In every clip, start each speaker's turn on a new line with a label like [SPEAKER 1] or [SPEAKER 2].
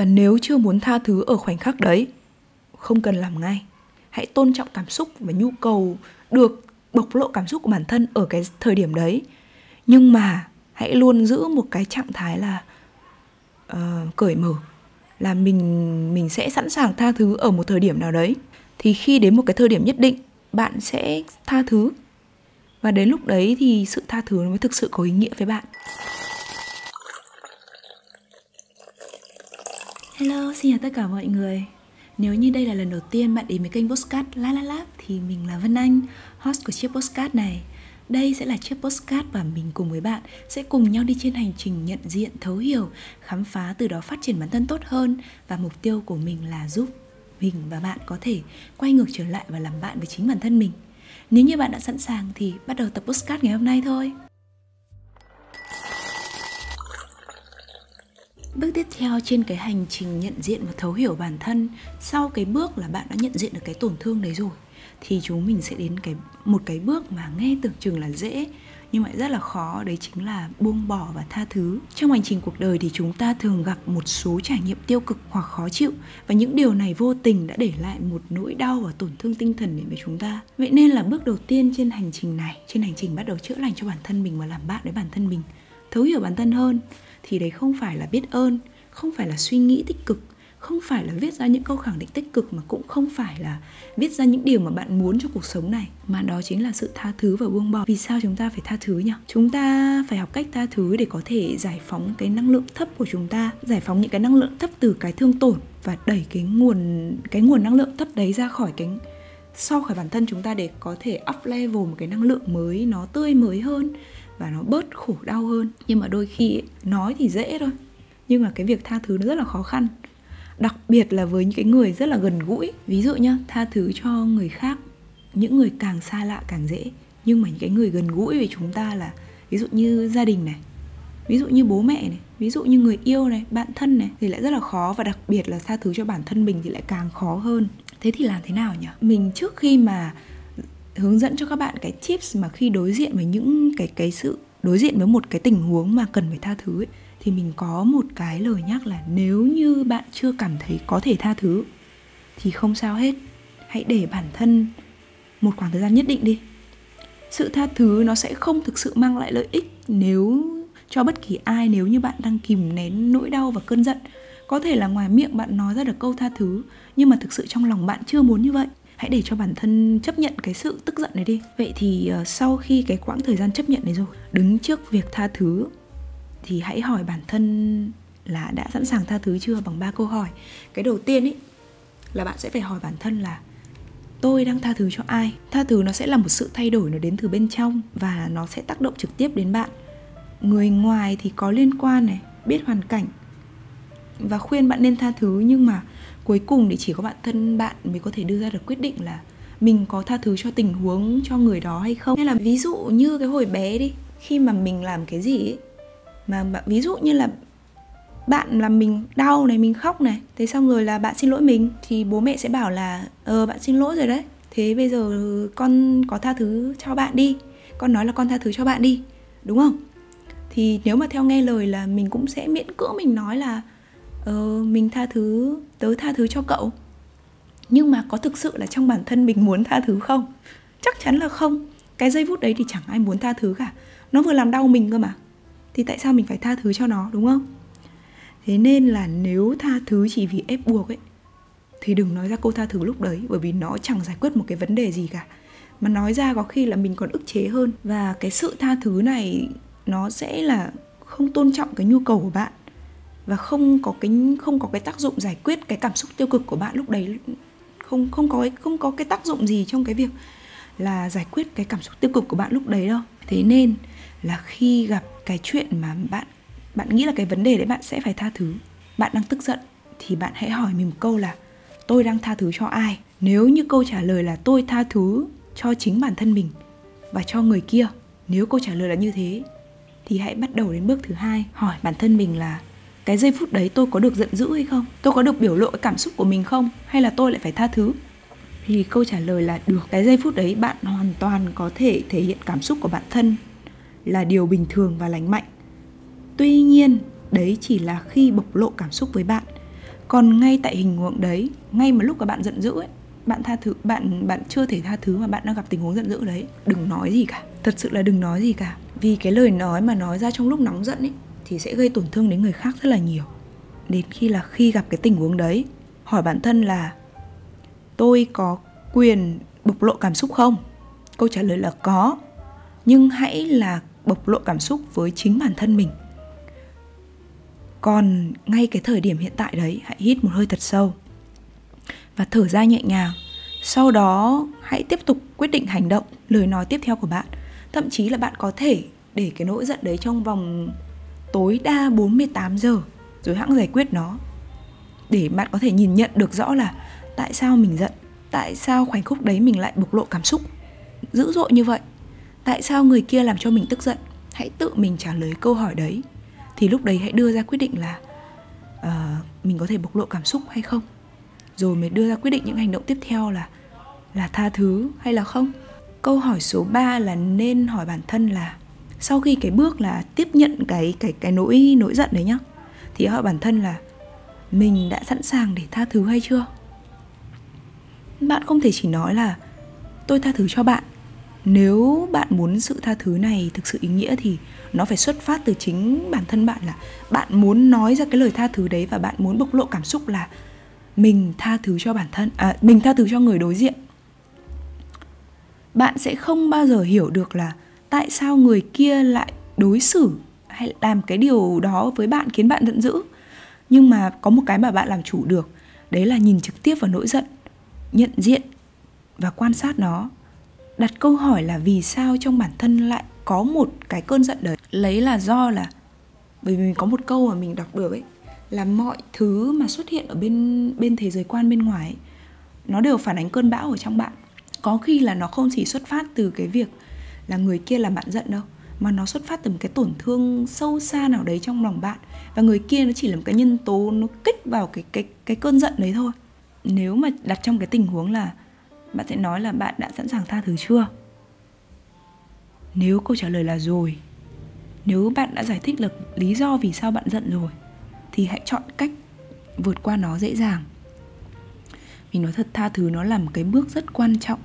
[SPEAKER 1] và nếu chưa muốn tha thứ ở khoảnh khắc đấy không cần làm ngay. Hãy tôn trọng cảm xúc và nhu cầu được bộc lộ cảm xúc của bản thân ở cái thời điểm đấy. Nhưng mà hãy luôn giữ một cái trạng thái là uh, cởi mở là mình mình sẽ sẵn sàng tha thứ ở một thời điểm nào đấy. Thì khi đến một cái thời điểm nhất định bạn sẽ tha thứ. Và đến lúc đấy thì sự tha thứ mới thực sự có ý nghĩa với bạn. Hello, xin chào tất cả mọi người Nếu như đây là lần đầu tiên bạn đến với kênh Postcard La La La Thì mình là Vân Anh, host của chiếc Postcard này đây sẽ là chiếc postcard và mình cùng với bạn sẽ cùng nhau đi trên hành trình nhận diện, thấu hiểu, khám phá từ đó phát triển bản thân tốt hơn và mục tiêu của mình là giúp mình và bạn có thể quay ngược trở lại và làm bạn với chính bản thân mình. Nếu như bạn đã sẵn sàng thì bắt đầu tập postcard ngày hôm nay thôi. Bước tiếp theo trên cái hành trình nhận diện và thấu hiểu bản thân, Sau cái bước là bạn đã nhận diện được cái tổn thương đấy rồi, thì chúng mình sẽ đến cái, một cái bước mà nghe tưởng chừng là dễ, nhưng lại rất là khó, đấy chính là buông bỏ và tha thứ. Trong hành trình cuộc đời thì chúng ta thường gặp một số trải nghiệm tiêu cực hoặc khó chịu, và những điều này vô tình đã để lại một nỗi đau và tổn thương tinh thần đến với chúng ta. Vậy nên là bước đầu tiên trên hành trình này, trên hành trình bắt đầu chữa lành cho bản thân mình và làm bạn với bản thân mình, thấu hiểu bản thân hơn thì đấy không phải là biết ơn, không phải là suy nghĩ tích cực, không phải là viết ra những câu khẳng định tích cực mà cũng không phải là viết ra những điều mà bạn muốn cho cuộc sống này, mà đó chính là sự tha thứ và buông bỏ. Vì sao chúng ta phải tha thứ nhỉ? Chúng ta phải học cách tha thứ để có thể giải phóng cái năng lượng thấp của chúng ta, giải phóng những cái năng lượng thấp từ cái thương tổn và đẩy cái nguồn cái nguồn năng lượng thấp đấy ra khỏi cái, so khỏi bản thân chúng ta để có thể up level một cái năng lượng mới, nó tươi mới hơn và nó bớt khổ đau hơn. Nhưng mà đôi khi nói thì dễ thôi. Nhưng mà cái việc tha thứ nó rất là khó khăn. Đặc biệt là với những cái người rất là gần gũi. Ví dụ nhá, tha thứ cho người khác, những người càng xa lạ càng dễ. Nhưng mà những cái người gần gũi với chúng ta là, ví dụ như gia đình này, ví dụ như bố mẹ này, ví dụ như người yêu này, bạn thân này, thì lại rất là khó. Và đặc biệt là tha thứ cho bản thân mình thì lại càng khó hơn. Thế thì làm thế nào nhỉ? Mình trước khi mà hướng dẫn cho các bạn cái tips mà khi đối diện với những cái cái sự đối diện với một cái tình huống mà cần phải tha thứ ấy, thì mình có một cái lời nhắc là nếu như bạn chưa cảm thấy có thể tha thứ thì không sao hết. Hãy để bản thân một khoảng thời gian nhất định đi. Sự tha thứ nó sẽ không thực sự mang lại lợi ích nếu cho bất kỳ ai nếu như bạn đang kìm nén nỗi đau và cơn giận. Có thể là ngoài miệng bạn nói ra được câu tha thứ nhưng mà thực sự trong lòng bạn chưa muốn như vậy hãy để cho bản thân chấp nhận cái sự tức giận này đi. Vậy thì uh, sau khi cái quãng thời gian chấp nhận này rồi đứng trước việc tha thứ thì hãy hỏi bản thân là đã sẵn sàng tha thứ chưa bằng ba câu hỏi. Cái đầu tiên ấy là bạn sẽ phải hỏi bản thân là tôi đang tha thứ cho ai? Tha thứ nó sẽ là một sự thay đổi nó đến từ bên trong và nó sẽ tác động trực tiếp đến bạn. Người ngoài thì có liên quan này biết hoàn cảnh và khuyên bạn nên tha thứ nhưng mà cuối cùng thì chỉ có bản thân bạn mới có thể đưa ra được quyết định là mình có tha thứ cho tình huống cho người đó hay không. Hay là ví dụ như cái hồi bé đi khi mà mình làm cái gì ấy, mà ví dụ như là bạn làm mình đau này mình khóc này thế xong rồi là bạn xin lỗi mình thì bố mẹ sẽ bảo là ờ bạn xin lỗi rồi đấy. Thế bây giờ con có tha thứ cho bạn đi. Con nói là con tha thứ cho bạn đi. Đúng không? Thì nếu mà theo nghe lời là mình cũng sẽ miễn cưỡng mình nói là ờ mình tha thứ, tớ tha thứ cho cậu. Nhưng mà có thực sự là trong bản thân mình muốn tha thứ không? Chắc chắn là không. Cái giây phút đấy thì chẳng ai muốn tha thứ cả. Nó vừa làm đau mình cơ mà. Thì tại sao mình phải tha thứ cho nó, đúng không? Thế nên là nếu tha thứ chỉ vì ép buộc ấy, thì đừng nói ra câu tha thứ lúc đấy, bởi vì nó chẳng giải quyết một cái vấn đề gì cả. Mà nói ra có khi là mình còn ức chế hơn. Và cái sự tha thứ này, nó sẽ là không tôn trọng cái nhu cầu của bạn và không có cái, không có cái tác dụng giải quyết cái cảm xúc tiêu cực của bạn lúc đấy, không không có không có cái tác dụng gì trong cái việc là giải quyết cái cảm xúc tiêu cực của bạn lúc đấy đâu. Thế nên là khi gặp cái chuyện mà bạn bạn nghĩ là cái vấn đề đấy bạn sẽ phải tha thứ, bạn đang tức giận, thì bạn hãy hỏi mình một câu là, tôi đang tha thứ cho ai? Nếu như câu trả lời là, tôi tha thứ cho chính bản thân mình và cho người kia. Nếu câu trả lời là như thế, thì hãy bắt đầu đến bước thứ hai, hỏi bản thân mình là cái giây phút đấy tôi có được giận dữ hay không? Tôi có được biểu lộ cái cảm xúc của mình không? Hay là tôi lại phải tha thứ? Thì câu trả lời là được. Cái giây phút đấy bạn hoàn toàn có thể thể hiện cảm xúc của bản thân là điều bình thường và lành mạnh. Tuy nhiên, đấy chỉ là khi bộc lộ cảm xúc với bạn. Còn ngay tại hình huống đấy, ngay mà lúc mà bạn giận dữ ấy, bạn tha thứ, bạn bạn chưa thể tha thứ mà bạn đang gặp tình huống giận dữ đấy, đừng nói gì cả. Thật sự là đừng nói gì cả. Vì cái lời nói mà nói ra trong lúc nóng giận ấy thì sẽ gây tổn thương đến người khác rất là nhiều. Đến khi là khi gặp cái tình huống đấy, hỏi bản thân là, tôi có quyền bộc lộ cảm xúc không? Câu trả lời là có, nhưng hãy là bộc lộ cảm xúc với chính bản thân mình. Còn ngay cái thời điểm hiện tại đấy, hãy hít một hơi thật sâu và thở ra nhẹ nhàng. Sau đó, hãy tiếp tục quyết định hành động, lời nói tiếp theo của bạn. Thậm chí là bạn có thể để cái nỗi giận đấy trong vòng tối đa 48 giờ rồi hãng giải quyết nó. Để bạn có thể nhìn nhận được rõ là tại sao mình giận tại sao khoảnh khắc đấy mình lại bộc lộ cảm xúc. Dữ dội như vậy tại sao người kia làm cho mình tức giận hãy tự mình trả lời câu hỏi đấy. Thì lúc đấy hãy đưa ra quyết định là uh, mình có thể bộc lộ cảm xúc hay không? Rồi mới đưa ra quyết định những hành động tiếp theo là là tha thứ hay là không? Câu hỏi số 3 là nên hỏi bản thân là sau khi cái bước là tiếp nhận cái cái cái nỗi nỗi giận đấy nhá thì hỏi bản thân là mình đã sẵn sàng để tha thứ hay chưa? Bạn không thể chỉ nói là tôi tha thứ cho bạn. Nếu bạn muốn sự tha thứ này thực sự ý nghĩa thì nó phải xuất phát từ chính bản thân bạn là bạn muốn nói ra cái lời tha thứ đấy và bạn muốn bộc lộ cảm xúc là mình tha thứ cho bản thân à, mình tha thứ cho người đối diện. Bạn sẽ không bao giờ hiểu được là tại sao người kia lại đối xử hay làm cái điều đó với bạn khiến bạn giận dữ? Nhưng mà có một cái mà bạn làm chủ được đấy là nhìn trực tiếp vào nỗi giận nhận diện và quan sát nó. Đặt câu hỏi là vì sao trong bản thân lại có một cái cơn giận đấy? Lấy là do là bởi vì mình có một câu mà mình đọc được ấy là mọi thứ mà xuất hiện ở bên bên thế giới quan bên ngoài ấy, nó đều phản ánh cơn bão ở trong bạn. Có khi là nó không chỉ xuất phát từ cái việc là người kia làm bạn giận đâu. Mà nó xuất phát từ một cái tổn thương sâu xa nào đấy trong lòng bạn. Và người kia nó chỉ là một cái nhân tố nó kích vào cái cái cái cơn giận đấy thôi. Nếu mà đặt trong cái tình huống là bạn sẽ nói là bạn đã sẵn sàng tha thứ chưa? Nếu câu trả lời là rồi, nếu bạn đã giải thích được lý do vì sao bạn giận rồi, thì hãy chọn cách vượt qua nó dễ dàng. Mình nói thật tha thứ, nó là một cái bước rất quan trọng.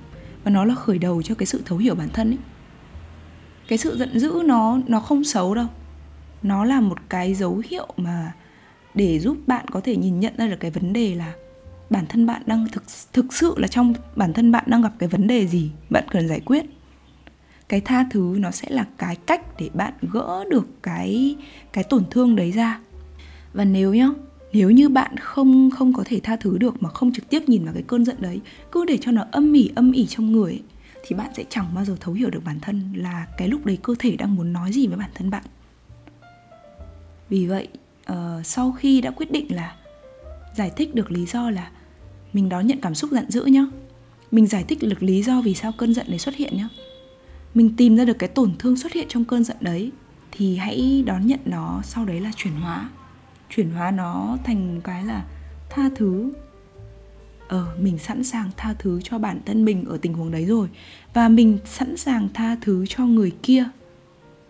[SPEAKER 1] Và nó là khởi đầu cho cái sự thấu hiểu bản thân ấy cái sự giận dữ nó nó không xấu đâu. Nó là một cái dấu hiệu mà để giúp bạn có thể nhìn nhận ra được cái vấn đề là bản thân bạn đang thực thực sự là trong bản thân bạn đang gặp cái vấn đề gì bạn cần giải quyết. Cái tha thứ nó sẽ là cái cách để bạn gỡ được cái cái tổn thương đấy ra. Và nếu nhá nếu như bạn không không có thể tha thứ được mà không trực tiếp nhìn vào cái cơn giận đấy cứ để cho nó âm ỉ âm ỉ trong người ấy, thì bạn sẽ chẳng bao giờ thấu hiểu được bản thân là cái lúc đấy cơ thể đang muốn nói gì với bản thân bạn. Vì vậy uh, sau khi đã quyết định là giải thích được lý do là mình đón nhận cảm xúc giận dữ nhá mình giải thích được lý do vì sao cơn giận đấy xuất hiện nhá mình tìm ra được cái tổn thương xuất hiện trong cơn giận đấy thì hãy đón nhận nó sau đấy là chuyển hóa. Chuyển hóa nó thành cái là tha thứ ờ mình sẵn sàng tha thứ cho bản thân mình ở tình huống đấy rồi. Và mình sẵn sàng tha thứ cho người kia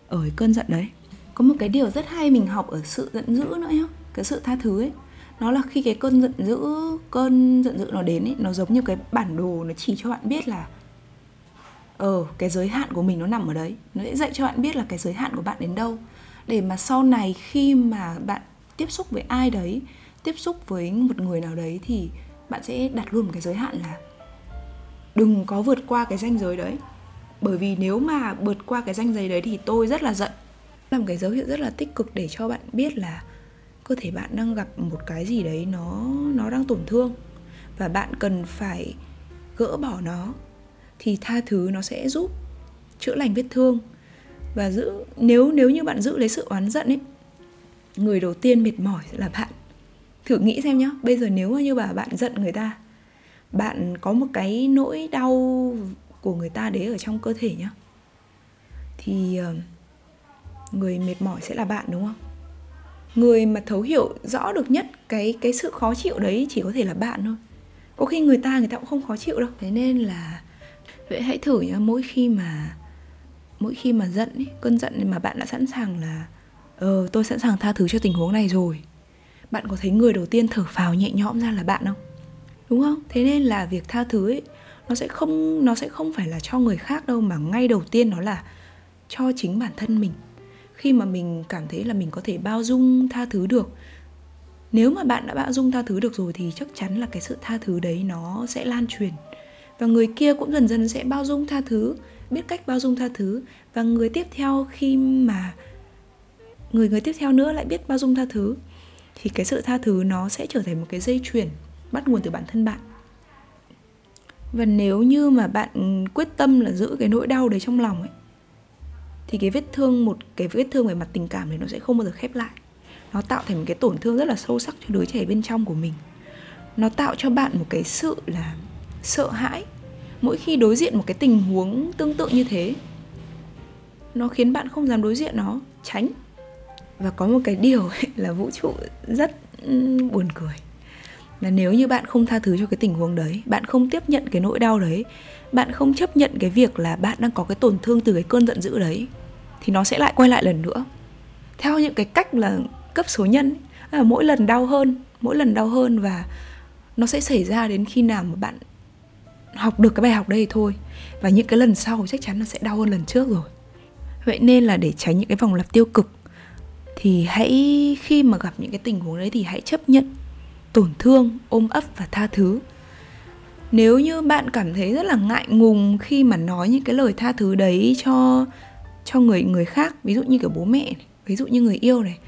[SPEAKER 1] ở cơn giận đấy. Có một cái điều rất hay mình học ở sự giận dữ nữa nhá. Cái sự tha thứ ấy. Nó là khi cái cơn giận dữ, cơn giận dữ nó đến ấy, nó giống như cái bản đồ nó chỉ cho bạn biết là ờ cái giới hạn của mình nó nằm ở đấy. Nó sẽ dạy cho bạn biết là cái giới hạn của bạn đến đâu. Để mà sau này khi mà bạn tiếp xúc với ai đấy, tiếp xúc với một người nào đấy thì bạn sẽ đặt luôn một cái giới hạn là đừng có vượt qua cái ranh giới đấy. Bởi vì nếu mà vượt qua cái ranh giới đấy thì tôi rất là giận. Là một cái dấu hiệu rất là tích cực để cho bạn biết là cơ thể bạn đang gặp một cái gì đấy nó nó đang tổn thương và bạn cần phải gỡ bỏ nó thì tha thứ nó sẽ giúp chữa lành vết thương. Và giữ, nếu nếu như bạn giữ lấy sự oán giận ấy, người đầu tiên mệt mỏi là bạn thử nghĩ xem nhá. Bây giờ nếu như bà bạn giận người ta bạn có một cái nỗi đau của người ta đấy ở trong cơ thể nhá thì ờ, người mệt mỏi sẽ là bạn đúng không? Người mà thấu hiểu rõ được nhất cái cái sự khó chịu đấy chỉ có thể là bạn thôi. Có khi người ta người ta cũng không khó chịu đâu. Thế nên là vậy hãy thử nhá. Mỗi khi mà mỗi khi mà giận ý, cơn giận mà bạn đã sẵn sàng là ờ tôi sẵn sàng tha thứ cho tình huống này rồi bạn có thấy người đầu tiên thở phào nhẹ nhõm ra là bạn không? Đúng không? Thế nên là việc tha thứ ấy, nó sẽ không, nó sẽ không phải là cho người khác đâu, mà ngay đầu tiên nó là cho chính bản thân mình. Khi mà mình cảm thấy là mình có thể bao dung tha thứ được, nếu mà bạn đã bao dung tha thứ được rồi thì chắc chắn là cái sự tha thứ đấy nó sẽ lan truyền. Và người kia cũng dần dần sẽ bao dung tha thứ, biết cách bao dung tha thứ. Và người tiếp theo khi mà, người người tiếp theo nữa lại biết bao dung tha thứ thì cái sự tha thứ nó sẽ trở thành một cái dây chuyền bắt nguồn từ bản thân bạn. Và nếu như mà bạn quyết tâm là giữ cái nỗi đau đấy trong lòng ấy, thì cái vết thương, một cái vết thương về mặt tình cảm thì nó sẽ không bao giờ khép lại. Nó tạo thành một cái tổn thương rất là sâu sắc cho đứa trẻ bên trong của mình. Nó tạo cho bạn một cái sự là sợ hãi. Mỗi khi đối diện một cái tình huống tương tự như thế, nó khiến bạn không dám đối diện nó, tránh và có một cái điều ấy là vũ trụ rất buồn cười. Là nếu như bạn không tha thứ cho cái tình huống đấy, bạn không tiếp nhận cái nỗi đau đấy, bạn không chấp nhận cái việc là bạn đang có cái tổn thương từ cái cơn giận dữ đấy, thì nó sẽ lại quay lại lần nữa. Theo những cái cách là cấp số nhân là mỗi lần đau hơn, mỗi lần đau hơn và nó sẽ xảy ra đến khi nào mà bạn học được cái bài học đây thôi. Và những cái lần sau chắc chắn nó sẽ đau hơn lần trước rồi. Vậy nên là để tránh những cái vòng lặp tiêu cực thì hãy khi mà gặp những cái tình huống đấy thì hãy chấp nhận tổn thương ôm ấp và tha thứ. Nếu như bạn cảm thấy rất là ngại ngùng khi mà nói những cái lời tha thứ đấy cho cho người người khác ví dụ như kiểu bố mẹ này, ví dụ như người yêu này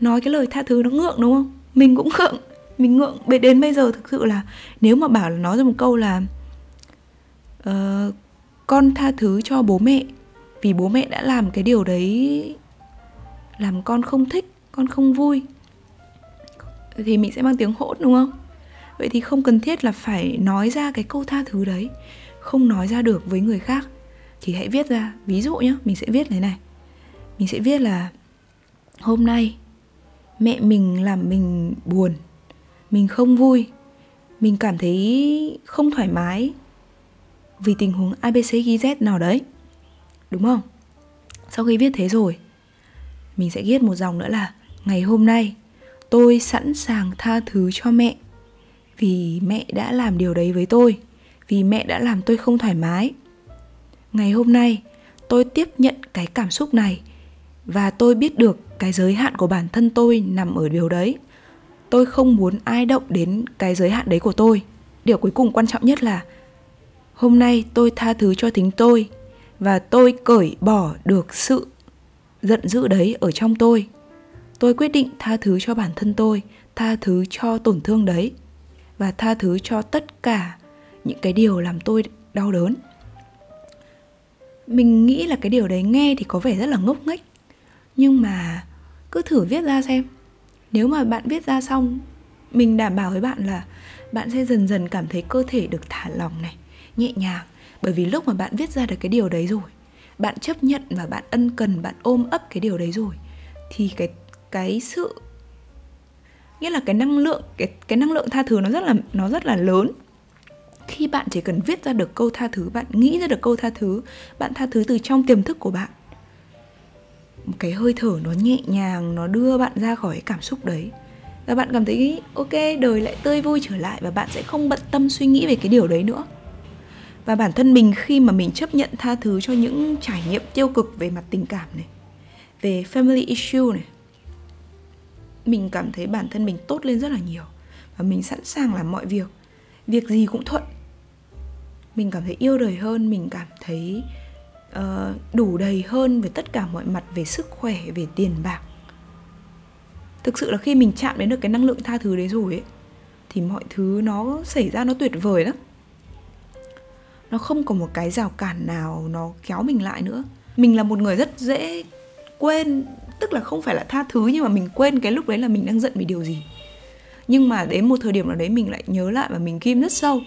[SPEAKER 1] nói cái lời tha thứ nó ngượng đúng không? Mình cũng ngượng mình ngượng. Đến bây giờ thực sự là nếu mà bảo là nói ra một câu là uh, con tha thứ cho bố mẹ vì bố mẹ đã làm cái điều đấy làm con không thích, con không vui, thì mình sẽ mang tiếng hỗn, đúng không? Vậy thì không cần thiết là phải nói ra cái câu tha thứ đấy, không nói ra được với người khác. Thì hãy viết ra, ví dụ nhé mình sẽ viết thế này. Mình sẽ viết là, hôm nay, mẹ mình làm mình buồn, mình không vui, mình cảm thấy không thoải mái vì tình huống abcgz nào đấy. Đúng không? Sau khi viết thế rồi mình sẽ viết một dòng nữa là, ngày hôm nay, tôi sẵn sàng tha thứ cho mẹ, vì mẹ đã làm điều đấy với tôi, vì mẹ đã làm tôi không thoải mái. Ngày hôm nay, tôi tiếp nhận cái cảm xúc này, và tôi biết được cái giới hạn của bản thân tôi nằm ở điều đấy. Tôi không muốn ai động đến cái giới hạn đấy của tôi. Điều cuối cùng quan trọng nhất là, hôm nay tôi tha thứ cho tính tôi, và tôi cởi bỏ được sự giận dữ đấy ở trong tôi. Tôi quyết định tha thứ cho bản thân tôi, tha thứ cho tổn thương đấy, và tha thứ cho tất cả những cái điều làm tôi đau đớn. Mình nghĩ là cái điều đấy nghe thì có vẻ rất là ngốc nghếch, nhưng mà cứ thử viết ra xem. Nếu mà bạn viết ra xong, mình đảm bảo với bạn là bạn sẽ dần dần cảm thấy cơ thể được thả lỏng này, nhẹ nhàng. Bởi vì lúc mà bạn viết ra được cái điều đấy rồi bạn chấp nhận và bạn ân cần, bạn ôm ấp cái điều đấy rồi, thì cái cái sự, nghĩa là cái năng lượng, cái cái năng lượng tha thứ nó rất là, nó rất là lớn. Khi bạn chỉ cần viết ra được câu tha thứ, bạn nghĩ ra được câu tha thứ, bạn tha thứ từ trong tiềm thức của bạn, một cái hơi thở nó nhẹ nhàng, nó đưa bạn ra khỏi cái cảm xúc đấy. Và bạn cảm thấy, ok, đời lại tươi vui trở lại và bạn sẽ không bận tâm suy nghĩ về cái điều đấy nữa và bản thân mình khi mà mình chấp nhận tha thứ cho những trải nghiệm tiêu cực về mặt tình cảm này về family issue này mình cảm thấy bản thân mình tốt lên rất là nhiều. Và mình sẵn sàng làm mọi việc. Việc gì cũng thuận. Mình cảm thấy yêu đời hơn mình cảm thấy uh, đủ đầy hơn về tất cả mọi mặt về sức khỏe về tiền bạc. Thực sự là khi mình chạm đến được cái năng lượng tha thứ đấy rồi ấy thì mọi thứ nó xảy ra nó tuyệt vời lắm nó không có một cái rào cản nào nó kéo mình lại nữa. Mình là một người rất dễ quên tức là không phải là tha thứ nhưng mà mình quên cái lúc đấy là mình đang giận vì điều gì. Nhưng mà đến một thời điểm nào đấy mình lại nhớ lại và mình ghim rất sâu.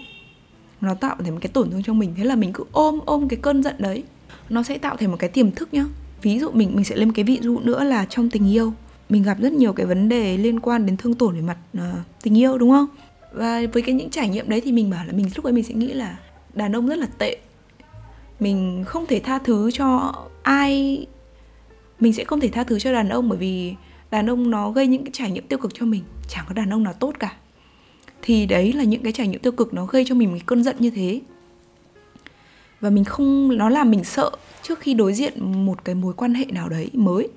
[SPEAKER 1] Nó tạo thành một cái tổn thương trong mình. Thế là mình cứ ôm ôm cái cơn giận đấy. Nó sẽ tạo thành một cái tiềm thức nhá. Ví dụ mình mình sẽ lên cái ví dụ nữa là trong tình yêu. Mình gặp rất nhiều cái vấn đề liên quan đến thương tổn về mặt uh, tình yêu đúng không? Và với cái những trải nghiệm đấy thì mình bảo là mình lúc ấy mình sẽ nghĩ là đàn ông rất là tệ. Mình không thể tha thứ cho ai. Mình sẽ không thể tha thứ cho đàn ông bởi vì đàn ông nó gây những cái trải nghiệm tiêu cực cho mình. Chẳng có đàn ông nào tốt cả. Thì đấy là những cái trải nghiệm tiêu cực nó gây cho mình một cơn giận như thế. Và mình không, nó làm mình sợ trước khi đối diện một cái mối quan hệ nào đấy mới.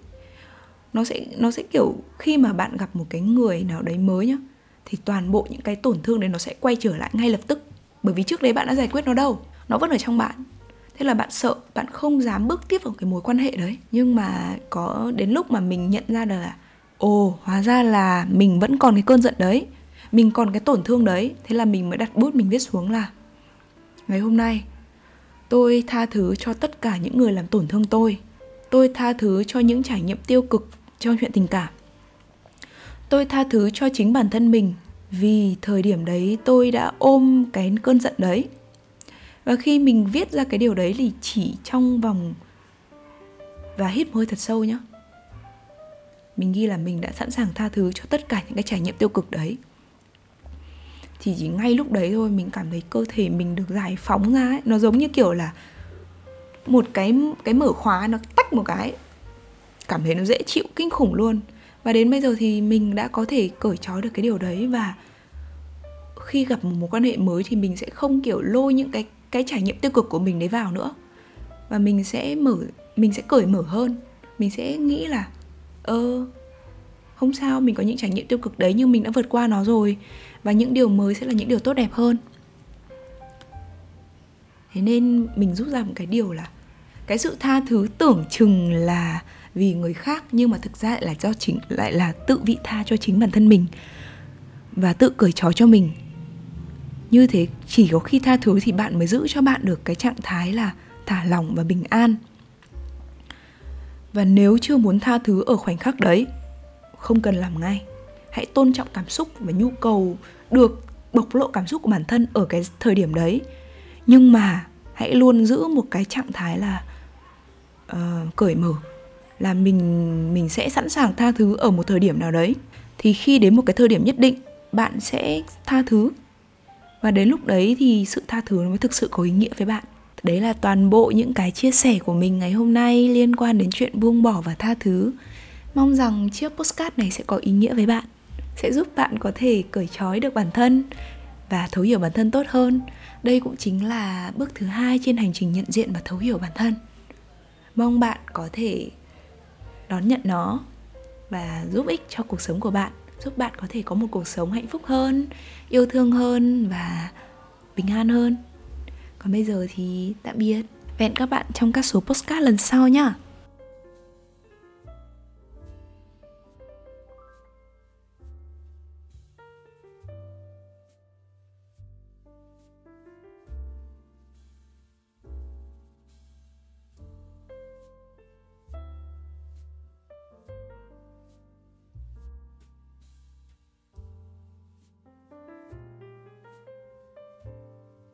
[SPEAKER 1] Nó sẽ nó sẽ kiểu khi mà bạn gặp một cái người nào đấy mới nhá, thì toàn bộ những cái tổn thương đấy nó sẽ quay trở lại ngay lập tức bởi vì trước đấy bạn đã giải quyết nó đâu, nó vẫn ở trong bạn. Thế là bạn sợ, bạn không dám bước tiếp vào cái mối quan hệ đấy. Nhưng mà có đến lúc mà mình nhận ra được là, ồ, hóa ra là mình vẫn còn cái cơn giận đấy, mình còn cái tổn thương đấy. Thế là mình mới đặt bút, mình viết xuống là, ngày hôm nay, tôi tha thứ cho tất cả những người làm tổn thương tôi. Tôi tha thứ cho những trải nghiệm tiêu cực trong chuyện tình cảm. Tôi tha thứ cho chính bản thân mình vì thời điểm đấy tôi đã ôm cái cơn giận đấy. Và khi mình viết ra cái điều đấy thì chỉ trong vòng và hít hơi thật sâu nhá. Mình ghi là mình đã sẵn sàng tha thứ cho tất cả những cái trải nghiệm tiêu cực đấy. Thì chỉ ngay lúc đấy thôi mình cảm thấy cơ thể mình được giải phóng ra ấy. Nó giống như kiểu là một cái cái mở khóa, nó tách một cái. Cảm thấy nó dễ chịu, kinh khủng luôn và đến bây giờ thì mình đã có thể cởi trói được cái điều đấy và khi gặp một mối quan hệ mới thì mình sẽ không, kiểu, lôi những cái cái trải nghiệm tiêu cực của mình đấy vào nữa. Và mình sẽ mở, mình sẽ cởi mở hơn. Mình sẽ nghĩ là, ơ, không sao, mình có những trải nghiệm tiêu cực đấy nhưng mình đã vượt qua nó rồi và những điều mới sẽ là những điều tốt đẹp hơn. Thế nên mình rút ra một cái điều là cái sự tha thứ, tưởng chừng là vì người khác, nhưng mà thực ra lại là do chính, lại là tự vị tha cho chính bản thân mình và tự cởi trói cho mình. Như thế, chỉ có khi tha thứ thì bạn mới giữ cho bạn được cái trạng thái là thả lỏng và bình an. Và nếu chưa muốn tha thứ ở khoảnh khắc đấy, không cần làm ngay. Hãy tôn trọng cảm xúc và nhu cầu được bộc lộ cảm xúc của bản thân ở cái thời điểm đấy. Nhưng mà hãy luôn giữ một cái trạng thái là uh, cởi mở. Là mình mình sẽ sẵn sàng tha thứ ở một thời điểm nào đấy. Thì khi đến một cái thời điểm nhất định bạn sẽ tha thứ. Và đến lúc đấy thì sự tha thứ nó mới thực sự có ý nghĩa với bạn. Đấy là toàn bộ những cái chia sẻ của mình ngày hôm nay liên quan đến chuyện buông bỏ và tha thứ. Mong rằng chiếc postcard này sẽ có ý nghĩa với bạn sẽ giúp bạn có thể cởi trói được bản thân và thấu hiểu bản thân tốt hơn. Đây cũng chính là bước thứ hai trên hành trình nhận diện và thấu hiểu bản thân mong bạn có thể đón nhận nó và giúp ích cho cuộc sống của bạn, giúp bạn có thể có một cuộc sống hạnh phúc hơn, yêu thương hơn và bình an hơn. Còn bây giờ thì tạm biệt. Hẹn các bạn trong các số postcard lần sau nhá.